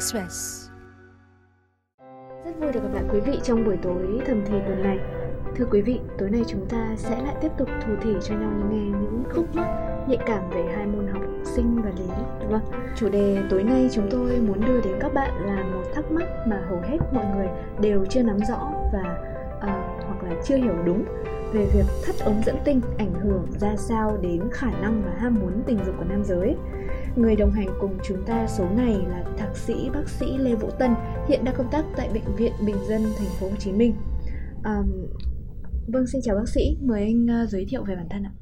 Express. Rất vui được gặp lại quý vị trong buổi tối thầm thì tuần này. Thưa quý vị, tối nay chúng ta sẽ lại tiếp tục thủ thỉ cho nhau nghe những khúc mắc nhạy cảm về hai môn học sinh và lý. Vâng, chủ đề tối nay chúng tôi muốn đưa đến các bạn là một thắc mắc mà hầu hết mọi người đều chưa nắm rõ và uh, hoặc là chưa hiểu đúng về việc thắt ống dẫn tinh ảnh hưởng ra sao đến khả năng và ham muốn tình dục của nam giới. Người đồng hành cùng chúng ta số này là thạc sĩ bác sĩ Lê Vũ Tân, hiện đang công tác tại bệnh viện Bình dân thành phố Hồ Chí Minh. Um, vâng, xin chào bác sĩ, mời anh uh, giới thiệu về bản thân ạ.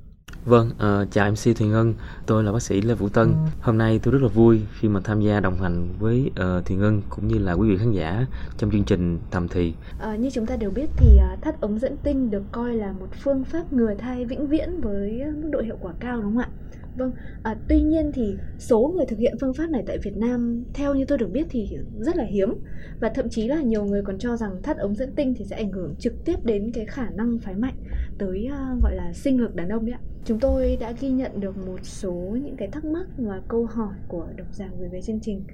Vâng, uh, chào MC Thùy Ngân, tôi là bác sĩ Lê Vũ Tân. Hôm nay tôi rất là vui khi mà tham gia đồng hành với uh, Thùy Ngân cũng như là quý vị khán giả trong chương trình Tầm Thì. Uh, như chúng ta đều biết thì uh, thắt ống dẫn tinh được coi là một phương pháp ngừa thai vĩnh viễn với mức độ hiệu quả cao đúng không ạ? Vâng, à, tuy nhiên thì số người thực hiện phương pháp này tại Việt Nam theo như tôi được biết thì rất là hiếm và thậm chí là nhiều người còn cho rằng thắt ống dẫn tinh thì sẽ ảnh hưởng trực tiếp đến cái khả năng phái mạnh tới uh, gọi là sinh lực đàn ông đấy ạ. Chúng tôi đã ghi nhận được một số những cái thắc mắc và câu hỏi của độc giả gửi về chương trình.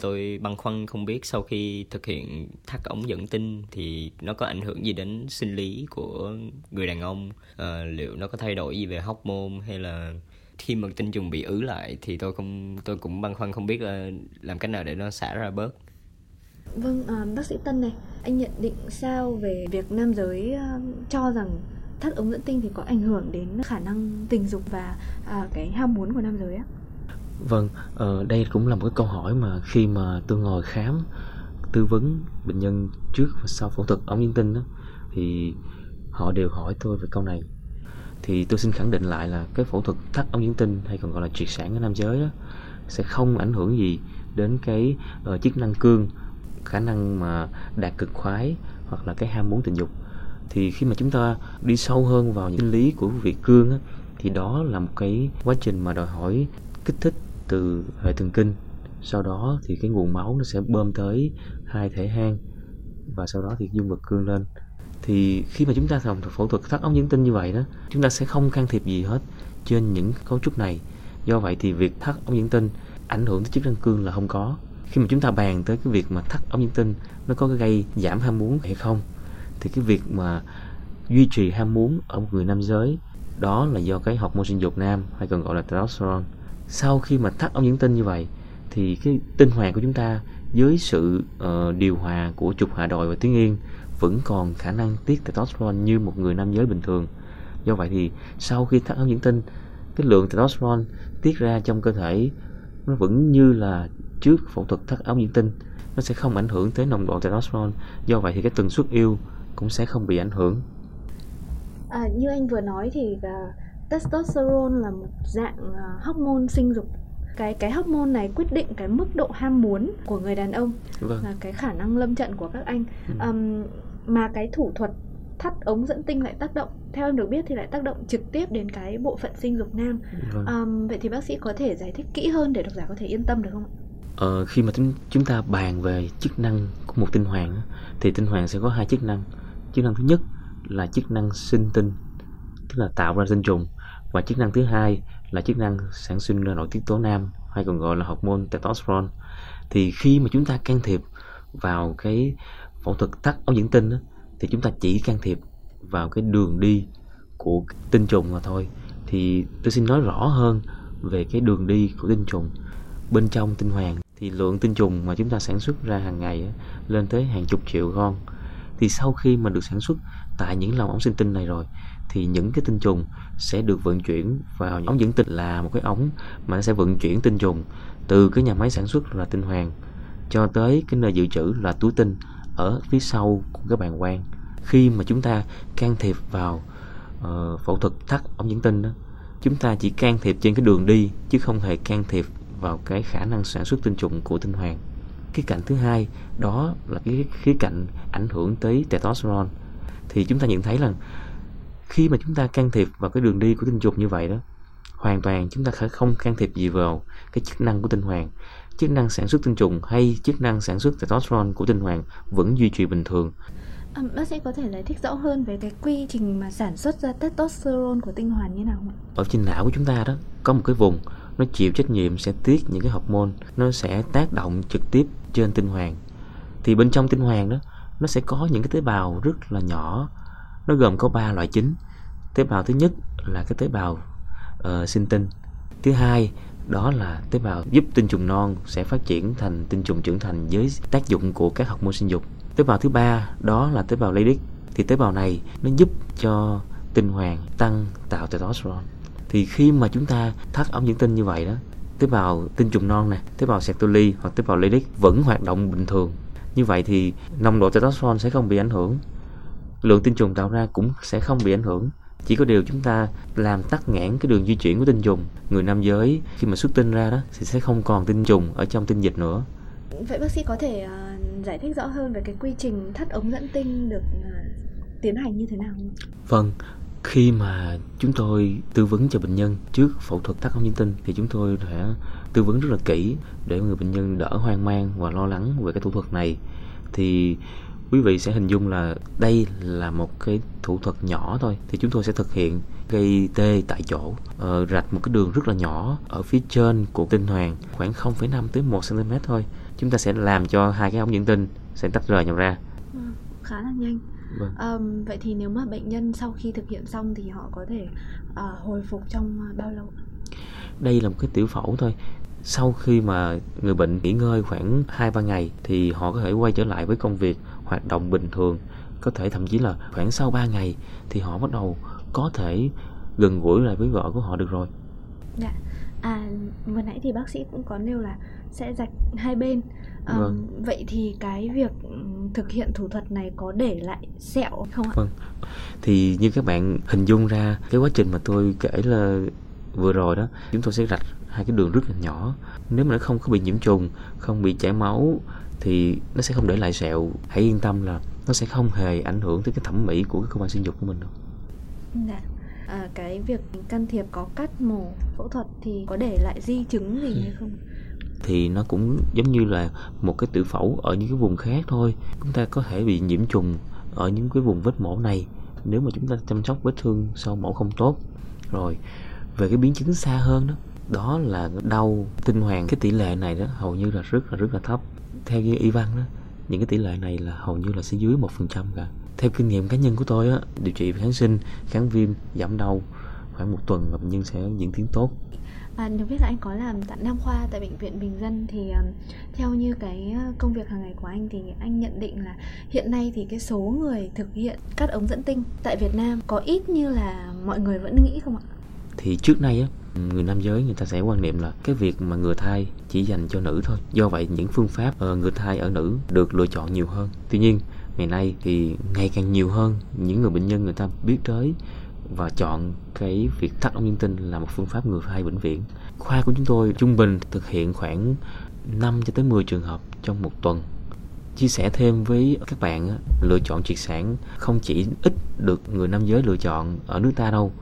Tôi băn khoăn không biết sau khi thực hiện thắt ống dẫn tinh thì nó có ảnh hưởng gì đến sinh lý của người đàn ông, à, liệu nó có thay đổi gì về hormone hay là khi mà tinh trùng bị ứ lại thì tôi không tôi cũng băn khoăn không biết là làm cách nào để nó xả ra bớt vâng à, bác sĩ tân này anh nhận định sao về việc nam giới uh, cho rằng thắt ống dẫn tinh thì có ảnh hưởng đến khả năng tình dục và à, cái ham muốn của nam giới á vâng ờ, đây cũng là một cái câu hỏi mà khi mà tôi ngồi khám tư vấn bệnh nhân trước và sau phẫu thuật ống dẫn tinh đó, thì họ đều hỏi tôi về câu này. Thì tôi xin khẳng định lại là cái phẫu thuật thắt ống dẫn tinh hay còn gọi là triệt sản ở nam giới đó, sẽ không ảnh hưởng gì đến cái uh, chức năng cương khả năng mà đạt cực khoái hoặc là cái ham muốn tình dục thì khi mà chúng ta đi sâu hơn vào những lý của vị cương á, thì đó là một cái quá trình mà đòi hỏi kích thích từ hệ thần kinh. Sau đó thì cái nguồn máu nó sẽ bơm tới hai thể hang và sau đó thì dương vật cương lên. Thì khi mà chúng ta làm phẫu thuật thắt ống dẫn tinh như vậy đó chúng ta sẽ không can thiệp gì hết trên những cấu trúc này. Do vậy thì việc thắt ống dẫn tinh ảnh hưởng tới chức năng cương là không có. Khi mà chúng ta bàn tới cái việc mà thắt ống dẫn tinh nó có gây giảm ham muốn hay không thì cái việc mà duy trì ham muốn ở một người nam giới đó là do cái học môn sinh dục nam hay còn gọi là testosterone. Sau khi mà thắt ống dẫn tinh như vậy thì cái tinh hoàn của chúng ta với sự uh, điều hòa của trục hạ đồi và tuyến yên vẫn còn khả năng tiết testosterone như một người nam giới bình thường. Do vậy thì sau khi thắt ống dẫn tinh cái lượng testosterone tiết ra trong cơ thể nó vẫn như là trước phẫu thuật thắt ống dẫn tinh nó sẽ không ảnh hưởng tới nồng độ testosterone. Do vậy thì cái tần suất yêu cũng sẽ không bị ảnh hưởng à, như anh vừa nói thì uh, testosterone là một dạng uh, hormone sinh dục cái cái hormone này quyết định cái mức độ ham muốn của người đàn ông vâng. và cái khả năng lâm trận của các anh ừ. um, mà cái thủ thuật thắt ống dẫn tinh lại tác động theo em được biết thì lại tác động trực tiếp đến cái bộ phận sinh dục nam vâng. um, vậy thì bác sĩ có thể giải thích kỹ hơn để độc giả có thể yên tâm được không ạ ờ, khi mà chúng ta bàn về chức năng của một tinh hoàn thì tinh hoàn sẽ có hai chức năng chức năng thứ nhất là chức năng sinh tinh tức là tạo ra tinh trùng. Và chức năng thứ hai là chức năng sản sinh ra nội tiết tố nam hay còn gọi là hormone testosterone. Thì khi mà chúng ta can thiệp vào cái phẫu thuật tắt ống dẫn tinh đó, thì chúng ta chỉ can thiệp vào cái đường đi của tinh trùng mà thôi. Thì tôi xin nói rõ hơn về cái đường đi của tinh trùng bên trong tinh hoàn thì lượng tinh trùng mà chúng ta sản xuất ra hàng ngày lên tới hàng chục triệu con thì sau khi mà được sản xuất tại những lồng ống sinh tinh này rồi thì những cái tinh trùng sẽ được vận chuyển vào ống dẫn tinh là một cái ống mà nó sẽ vận chuyển tinh trùng từ cái nhà máy sản xuất là tinh hoàn cho tới cái nơi dự trữ là túi tinh ở phía sau của cái bàn quang khi mà chúng ta can thiệp vào uh, phẫu thuật thắt ống dẫn tinh đó chúng ta chỉ can thiệp trên cái đường đi chứ không hề can thiệp vào cái khả năng sản xuất tinh trùng của tinh hoàn cái cạnh thứ hai đó là cái khía cạnh ảnh hưởng tới testosterone. Thì chúng ta nhận thấy là khi mà chúng ta can thiệp vào cái đường đi của tinh trùng như vậy đó hoàn toàn chúng ta không can thiệp gì vào cái chức năng của tinh hoàn. Chức năng sản xuất tinh trùng hay chức năng sản xuất testosterone của tinh hoàn vẫn duy trì bình thường. À, bác sĩ có thể giải thích rõ hơn về cái quy trình mà sản xuất ra testosterone của tinh hoàn như nào không Ở trên não của chúng ta đó có một cái vùng nó chịu trách nhiệm sẽ tiết những cái hormone nó sẽ tác động trực tiếp trên tinh hoàng thì bên trong tinh hoàng đó nó sẽ có những cái tế bào rất là nhỏ. Nó gồm có ba loại chính. Tế bào thứ nhất là cái tế bào uh, sinh tinh. Thứ hai đó là tế bào giúp tinh trùng non sẽ phát triển thành tinh trùng trưởng thành với tác dụng của các hormone sinh dục. Tế bào thứ ba đó là tế bào Leydig thì tế bào này nó giúp cho tinh hoàng tăng tạo testosterone thì khi mà chúng ta thắt ống dẫn tinh như vậy đó tế bào tinh trùng non nè tế bào Sertoli hoặc tế bào Leydig vẫn hoạt động bình thường. Như vậy thì nồng độ testosterone sẽ không bị ảnh hưởng lượng tinh trùng tạo ra cũng sẽ không bị ảnh hưởng. Chỉ có điều chúng ta làm tắc nghẽn cái đường di chuyển của tinh trùng. Người nam giới khi mà xuất tinh ra đó thì sẽ không còn tinh trùng ở trong tinh dịch nữa. Vậy bác sĩ có thể uh, giải thích rõ hơn về cái quy trình thắt ống dẫn tinh được uh, tiến hành như thế nào? Không? Vâng, khi mà chúng tôi tư vấn cho bệnh nhân trước phẫu thuật thắt ống dẫn tinh thì chúng tôi sẽ tư vấn rất là kỹ để người bệnh nhân đỡ hoang mang và lo lắng về cái thủ thuật này. Thì quý vị sẽ hình dung là đây là một cái thủ thuật nhỏ thôi thì chúng tôi sẽ thực hiện gây tê tại chỗ. Ờ, rạch một cái đường rất là nhỏ ở phía trên của tinh hoàng khoảng 0,5 tới 1 cm thôi. Chúng ta sẽ làm cho hai cái ống dẫn tinh sẽ tách rời nhau ra. Ừ, khá là nhanh. Vâng. Um, vậy thì nếu mà bệnh nhân sau khi thực hiện xong thì họ có thể uh, hồi phục trong uh, bao lâu? Đây là một cái tiểu phẫu thôi. Sau khi mà người bệnh nghỉ ngơi khoảng 2-3 ngày thì họ có thể quay trở lại với công việc hoạt động bình thường. Có thể thậm chí là khoảng sau 3 ngày thì họ bắt đầu có thể gần gũi lại với vợ của họ được rồi. Dạ. À, vừa nãy thì bác sĩ cũng có nêu là sẽ rạch hai bên. Um, vâng. vậy thì cái việc thực hiện thủ thuật này có để lại sẹo không ạ? Vâng. Thì như các bạn hình dung ra cái quá trình mà tôi kể là vừa rồi đó chúng tôi sẽ rạch hai cái đường rất là nhỏ. Nếu mà nó không có bị nhiễm trùng không bị chảy máu thì nó sẽ không để lại sẹo. Hãy yên tâm là nó sẽ không hề ảnh hưởng tới cái thẩm mỹ của cái cơ quan sinh dục của mình đâu. Dạ. À, cái việc can thiệp có cắt mổ phẫu thuật thì có để lại di chứng gì ừ. hay không thì nó cũng giống như là một cái tự phẫu ở những cái vùng khác thôi. Chúng ta có thể bị nhiễm trùng ở những cái vùng vết mổ này nếu mà chúng ta chăm sóc vết thương sau mổ không tốt. Rồi, về cái biến chứng xa hơn đó đó là đau tinh hoàng cái tỷ lệ này đó hầu như là rất là rất là thấp. Theo như y văn đó, những cái tỷ lệ này là hầu như là sẽ dưới một phần trăm cả. Theo kinh nghiệm cá nhân của tôi á, điều trị kháng sinh, kháng viêm, giảm đau khoảng một tuần là bệnh nhân sẽ diễn tiến tốt. À, được biết là anh có làm tại Nam khoa tại bệnh viện Bình Dân thì um, theo như cái công việc hàng ngày của anh thì anh nhận định là hiện nay thì cái số người thực hiện cắt ống dẫn tinh tại Việt Nam có ít như là mọi người vẫn nghĩ không ạ? Thì trước nay á người nam giới người ta sẽ quan niệm là cái việc mà ngừa thai chỉ dành cho nữ thôi. Do vậy những phương pháp uh, ngừa thai ở nữ được lựa chọn nhiều hơn. Tuy nhiên ngày nay thì ngày càng nhiều hơn những người bệnh nhân người ta biết tới và chọn cái việc thắt ống dẫn tinh là một phương pháp ngừa thai vĩnh viễn. Khoa của chúng tôi trung bình thực hiện khoảng 5 cho tới 10 trường hợp trong một tuần. Chia sẻ thêm với các bạn lựa chọn triệt sản không chỉ ít được người nam giới lựa chọn ở nước ta đâu.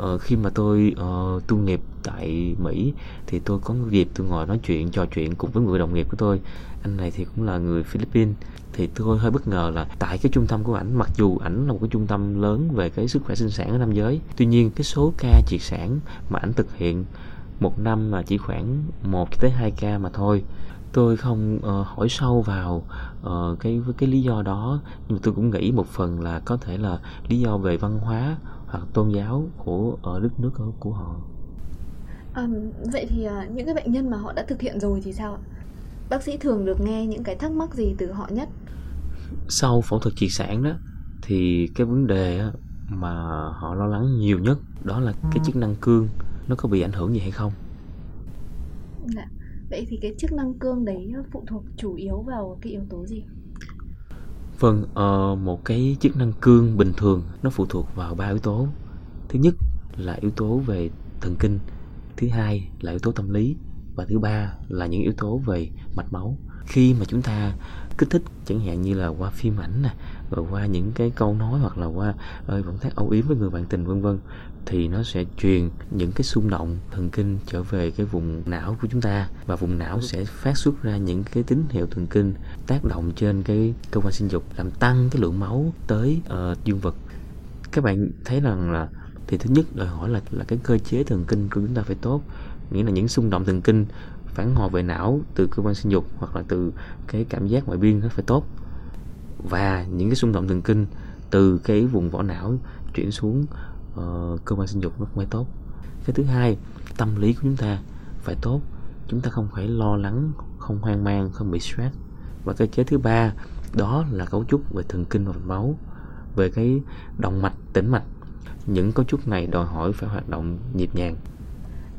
Ờ, khi mà tôi uh, tu nghiệp tại Mỹ thì tôi có dịp tôi ngồi nói chuyện trò chuyện cùng với người đồng nghiệp của tôi. Anh này thì cũng là người Philippines. Thì tôi hơi bất ngờ là tại cái trung tâm của ảnh mặc dù ảnh là một cái trung tâm lớn về cái sức khỏe sinh sản ở nam giới tuy nhiên cái số ca triệt sản mà ảnh thực hiện một năm mà chỉ khoảng 1 tới 2 ca mà thôi. Tôi không uh, hỏi sâu vào uh, cái cái lý do đó nhưng mà tôi cũng nghĩ một phần là có thể là lý do về văn hóa hoặc tôn giáo của ở đất nước của họ? À, vậy thì uh, những cái bệnh nhân mà họ đã thực hiện rồi thì sao ạ? Bác sĩ thường được nghe những cái thắc mắc gì từ họ nhất? Sau phẫu thuật triệt sản đó thì cái vấn đề mà họ lo lắng nhiều nhất đó là cái chức năng cương nó có bị ảnh hưởng gì hay không? Dạ. vậy thì cái chức năng cương đấy phụ thuộc chủ yếu vào cái yếu tố gì vâng uh, một cái chức năng cương bình thường nó phụ thuộc vào ba yếu tố. Thứ nhất là yếu tố về thần kinh thứ hai là yếu tố tâm lý và thứ ba là những yếu tố về mạch máu. Khi mà chúng ta kích thích chẳng hạn như là qua phim ảnh nè rồi qua những cái câu nói hoặc là qua ơi vẫn thấy âu yếm với người bạn tình vân vân thì nó sẽ truyền những cái xung động thần kinh trở về cái vùng não của chúng ta. Và vùng não sẽ phát xuất ra những cái tín hiệu thần kinh tác động trên cái cơ quan sinh dục làm tăng cái lượng máu tới uh, dương vật. Các bạn thấy rằng là thì thứ nhất đòi hỏi là là cái cơ chế thần kinh của chúng ta phải tốt. Nghĩa là những xung động thần kinh phản hồi về não từ cơ quan sinh dục hoặc là từ cái cảm giác ngoại biên nó phải tốt. Và những cái xung động thần kinh từ cái vùng vỏ não chuyển xuống uh, cơ quan sinh dục nó cũng phải tốt. Cái thứ hai tâm lý của chúng ta phải tốt. Chúng ta không phải lo lắng không hoang mang không bị stress. Và cái chế thứ ba đó là cấu trúc về thần kinh và máu về cái động mạch tĩnh mạch. Những cấu trúc này đòi hỏi phải hoạt động nhịp nhàng.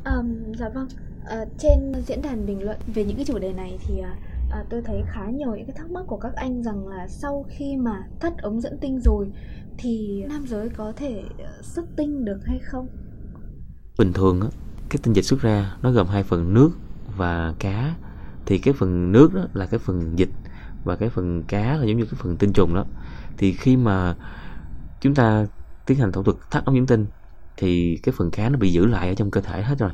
Um, dạ vâng. Uh, trên diễn đàn bình luận về những cái chủ đề này thì uh, à, tôi thấy khá nhiều những cái thắc mắc của các anh rằng là sau khi mà thắt ống dẫn tinh rồi thì nam giới có thể ờ, xuất tinh được hay không? Bình thường á cái tinh dịch xuất ra nó gồm hai phần nước và cá. Thì cái phần nước đó là cái phần dịch và cái phần cá là giống như cái phần tinh trùng đó. Thì khi mà chúng ta tiến hành thủ thuật thắt ống dẫn tinh thì cái phần cá nó bị giữ lại ở trong cơ thể hết rồi.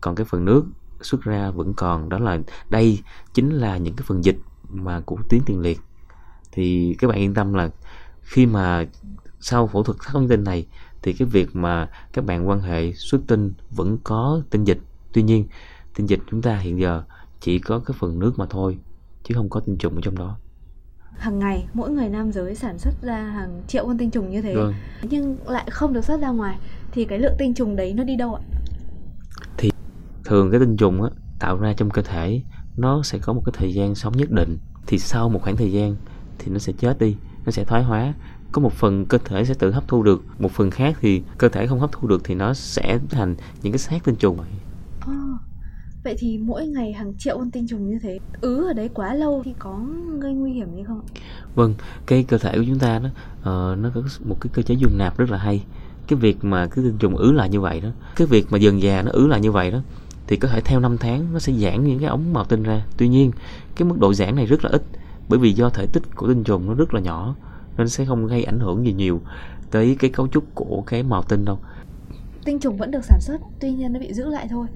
Còn cái phần nước xuất ra vẫn còn. Đó là đây chính là những cái phần dịch mà của tuyến tiền liệt. Thì các bạn yên tâm là khi mà sau phẫu thuật thắt ống tinh này thì cái việc mà các bạn quan hệ xuất tinh vẫn có tinh dịch. Tuy nhiên tinh dịch chúng ta hiện giờ chỉ có cái phần nước mà thôi chứ không có tinh trùng ở trong đó. Hàng ngày mỗi người nam giới sản xuất ra hàng triệu con tinh trùng như thế. Vâng. nhưng lại không được xuất ra ngoài thì cái lượng tinh trùng đấy nó đi đâu ạ? Thì thường cái tinh trùng á tạo ra trong cơ thể nó sẽ có một cái thời gian sống nhất định. Thì sau một khoảng thời gian thì nó sẽ chết đi nó sẽ thoái hóa. Có một phần cơ thể sẽ tự hấp thu được một phần khác thì cơ thể không hấp thu được thì nó sẽ thành những cái xác tinh trùng. À, vậy thì mỗi ngày hàng triệu con tinh trùng như thế ứ ở đấy quá lâu thì có gây nguy hiểm gì không? Vâng cái cơ thể của chúng ta đó uh, nó có một cái cơ chế dung nạp rất là hay. Cái việc mà cái tinh trùng ứ lại như vậy đó cái việc mà dần già nó ứ lại như vậy đó thì có thể theo năm tháng nó sẽ giãn những cái ống màu tinh ra tuy nhiên cái mức độ giãn này rất là ít bởi vì do thể tích của tinh trùng nó rất là nhỏ nên sẽ không gây ảnh hưởng gì nhiều tới cái cấu trúc của cái màu tinh đâu tinh trùng vẫn được sản xuất tuy nhiên nó bị giữ lại thôi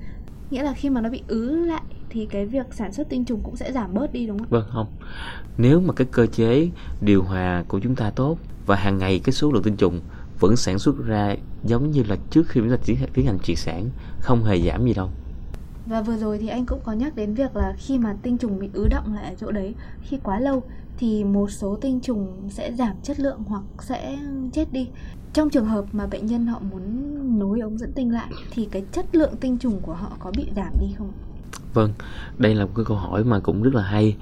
nghĩa là khi mà nó bị ứ lại thì cái việc sản xuất tinh trùng cũng sẽ giảm bớt đi đúng không? Vâng không. Nếu mà cái cơ chế điều hòa của chúng ta tốt và hàng ngày cái số lượng tinh trùng vẫn sản xuất ra giống như là trước khi chúng ta tiến, tiến hành triệt sản không hề giảm gì đâu và vừa rồi thì anh cũng có nhắc đến việc là khi mà tinh trùng bị ứ động lại ở chỗ đấy khi quá lâu thì một số tinh trùng sẽ giảm chất lượng hoặc sẽ chết đi. Trong trường hợp mà bệnh nhân họ muốn nối ống dẫn tinh lại thì cái chất lượng tinh trùng của họ có bị giảm đi không? Vâng đây là một cái câu hỏi mà cũng rất là hay.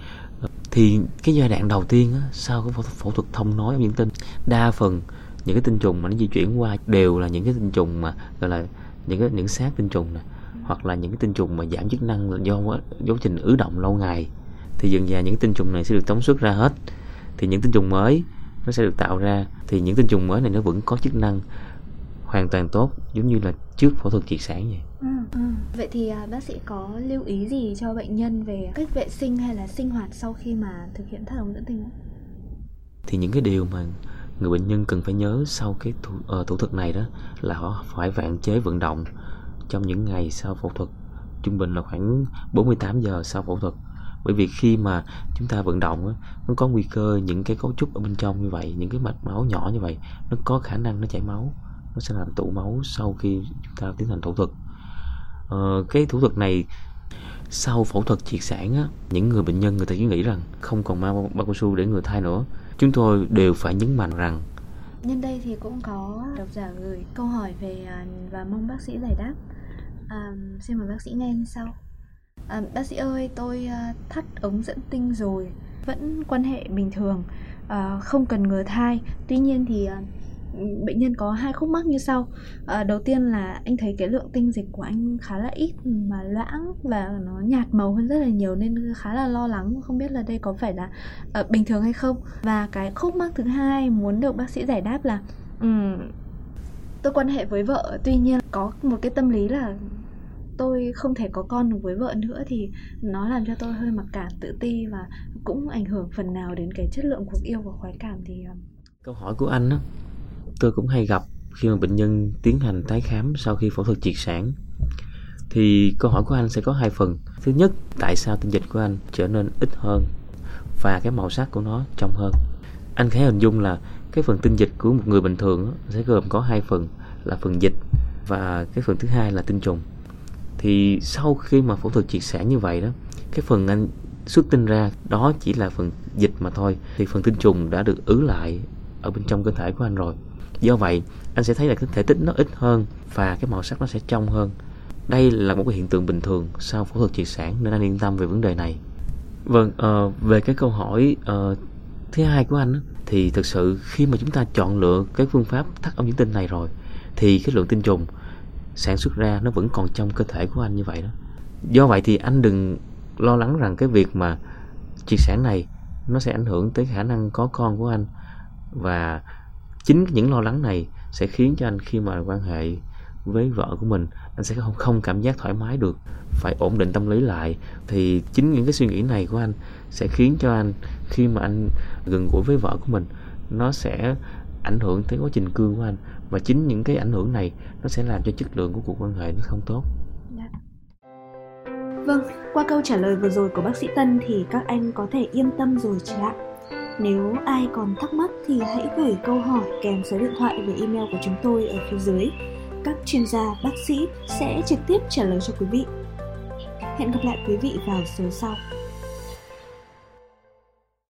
Thì cái giai đoạn đầu tiên á, sau cái phẫu, phẫu thuật thông nói ống dẫn tinh đa phần những cái tinh trùng mà nó di chuyển qua đều là những cái tinh trùng mà gọi là những cái những xác tinh trùng này hoặc là những cái tinh trùng mà giảm chức năng do quá trình ứ động lâu ngày thì dần dà những tinh trùng này sẽ được tống xuất ra hết thì những tinh trùng mới nó sẽ được tạo ra thì những tinh trùng mới này nó vẫn có chức năng hoàn toàn tốt giống như là trước phẫu thuật triệt sản vậy. Ừ, ừ. Vậy thì à, bác sĩ có lưu ý gì cho bệnh nhân về cách vệ sinh hay là sinh hoạt sau khi mà thực hiện thắt ống dẫn tinh không? Thì những cái điều mà người bệnh nhân cần phải nhớ sau cái thủ, uh, thủ thuật này đó là họ phải hạn chế vận động trong những ngày sau phẫu thuật. Trung bình là khoảng 48 giờ sau phẫu thuật. Bởi vì khi mà chúng ta vận động á, nó có nguy cơ những cái cấu trúc ở bên trong như vậy những cái mạch máu nhỏ như vậy nó có khả năng nó chảy máu nó sẽ làm tụ máu sau khi chúng ta tiến hành phẫu thuật. Ờ, cái thủ thuật này sau phẫu thuật triệt sản á, những người bệnh nhân người ta cứ nghĩ rằng không còn mang bao cao su để người thai nữa. Chúng tôi đều phải nhấn mạnh rằng nhân đây thì cũng có độc giả gửi câu hỏi về à, và mong bác sĩ giải đáp à, xin mời bác sĩ nghe như sau. À, bác sĩ ơi tôi uh, thắt ống dẫn tinh rồi vẫn quan hệ bình thường uh, không cần ngừa thai. Tuy nhiên thì uh, bệnh nhân có hai khúc mắc như sau. À, đầu tiên là anh thấy cái lượng tinh dịch của anh khá là ít mà loãng và nó nhạt màu hơn rất là nhiều nên khá là lo lắng không biết là đây có phải là uh, bình thường hay không. Và cái khúc mắc thứ hai muốn được bác sĩ giải đáp là um, tôi quan hệ với vợ tuy nhiên có một cái tâm lý là tôi không thể có con với vợ nữa thì nó làm cho tôi hơi mặc cảm, tự ti và cũng ảnh hưởng phần nào đến cái chất lượng cuộc yêu và khoái cảm thì ờ. câu hỏi của anh á, tôi cũng hay gặp khi mà bệnh nhân tiến hành tái khám sau khi phẫu thuật triệt sản. Thì câu hỏi của anh sẽ có hai phần. Thứ nhất, tại sao tinh dịch của anh trở nên ít hơn và cái màu sắc của nó trong hơn? Anh khá hình dung là cái phần tinh dịch của một người bình thường sẽ gồm có hai phần là phần dịch và cái phần thứ hai là tinh trùng thì sau khi mà phẫu thuật triệt sản như vậy đó cái phần anh xuất tinh ra đó chỉ là phần dịch mà thôi. Thì phần tinh trùng đã được ứ lại ở bên trong cơ thể của anh rồi. Do vậy anh sẽ thấy là cái thể tích nó ít hơn và cái màu sắc nó sẽ trong hơn. Đây là một cái hiện tượng bình thường sau phẫu thuật triệt sản nên anh yên tâm về vấn đề này. Vâng uh, về cái câu hỏi uh, thứ hai của anh thì thực sự khi mà chúng ta chọn lựa cái phương pháp thắt ống dẫn tinh này rồi thì cái lượng tinh trùng sản xuất ra nó vẫn còn trong cơ thể của anh như vậy đó. Do vậy thì anh đừng lo lắng rằng cái việc mà triệt sản này nó sẽ ảnh hưởng tới khả năng có con của anh. Và chính những lo lắng này sẽ khiến cho anh khi mà quan hệ với vợ của mình, anh sẽ không không cảm giác thoải mái được, phải ổn định tâm lý lại. Thì chính những cái suy nghĩ này của anh sẽ khiến cho anh khi mà anh gần gũi với vợ của mình, nó sẽ ảnh hưởng tới quá trình cương của anh và chính những cái ảnh hưởng này nó sẽ làm cho chất lượng của cuộc quan hệ nó không tốt. Dạ. Vâng, qua câu trả lời vừa rồi của bác sĩ Tân thì các anh có thể yên tâm rồi chị ạ. Nếu ai còn thắc mắc thì hãy gửi câu hỏi kèm số điện thoại về email của chúng tôi ở phía dưới. Các chuyên gia, bác sĩ sẽ trực tiếp trả lời cho quý vị. Hẹn gặp lại quý vị vào số sau.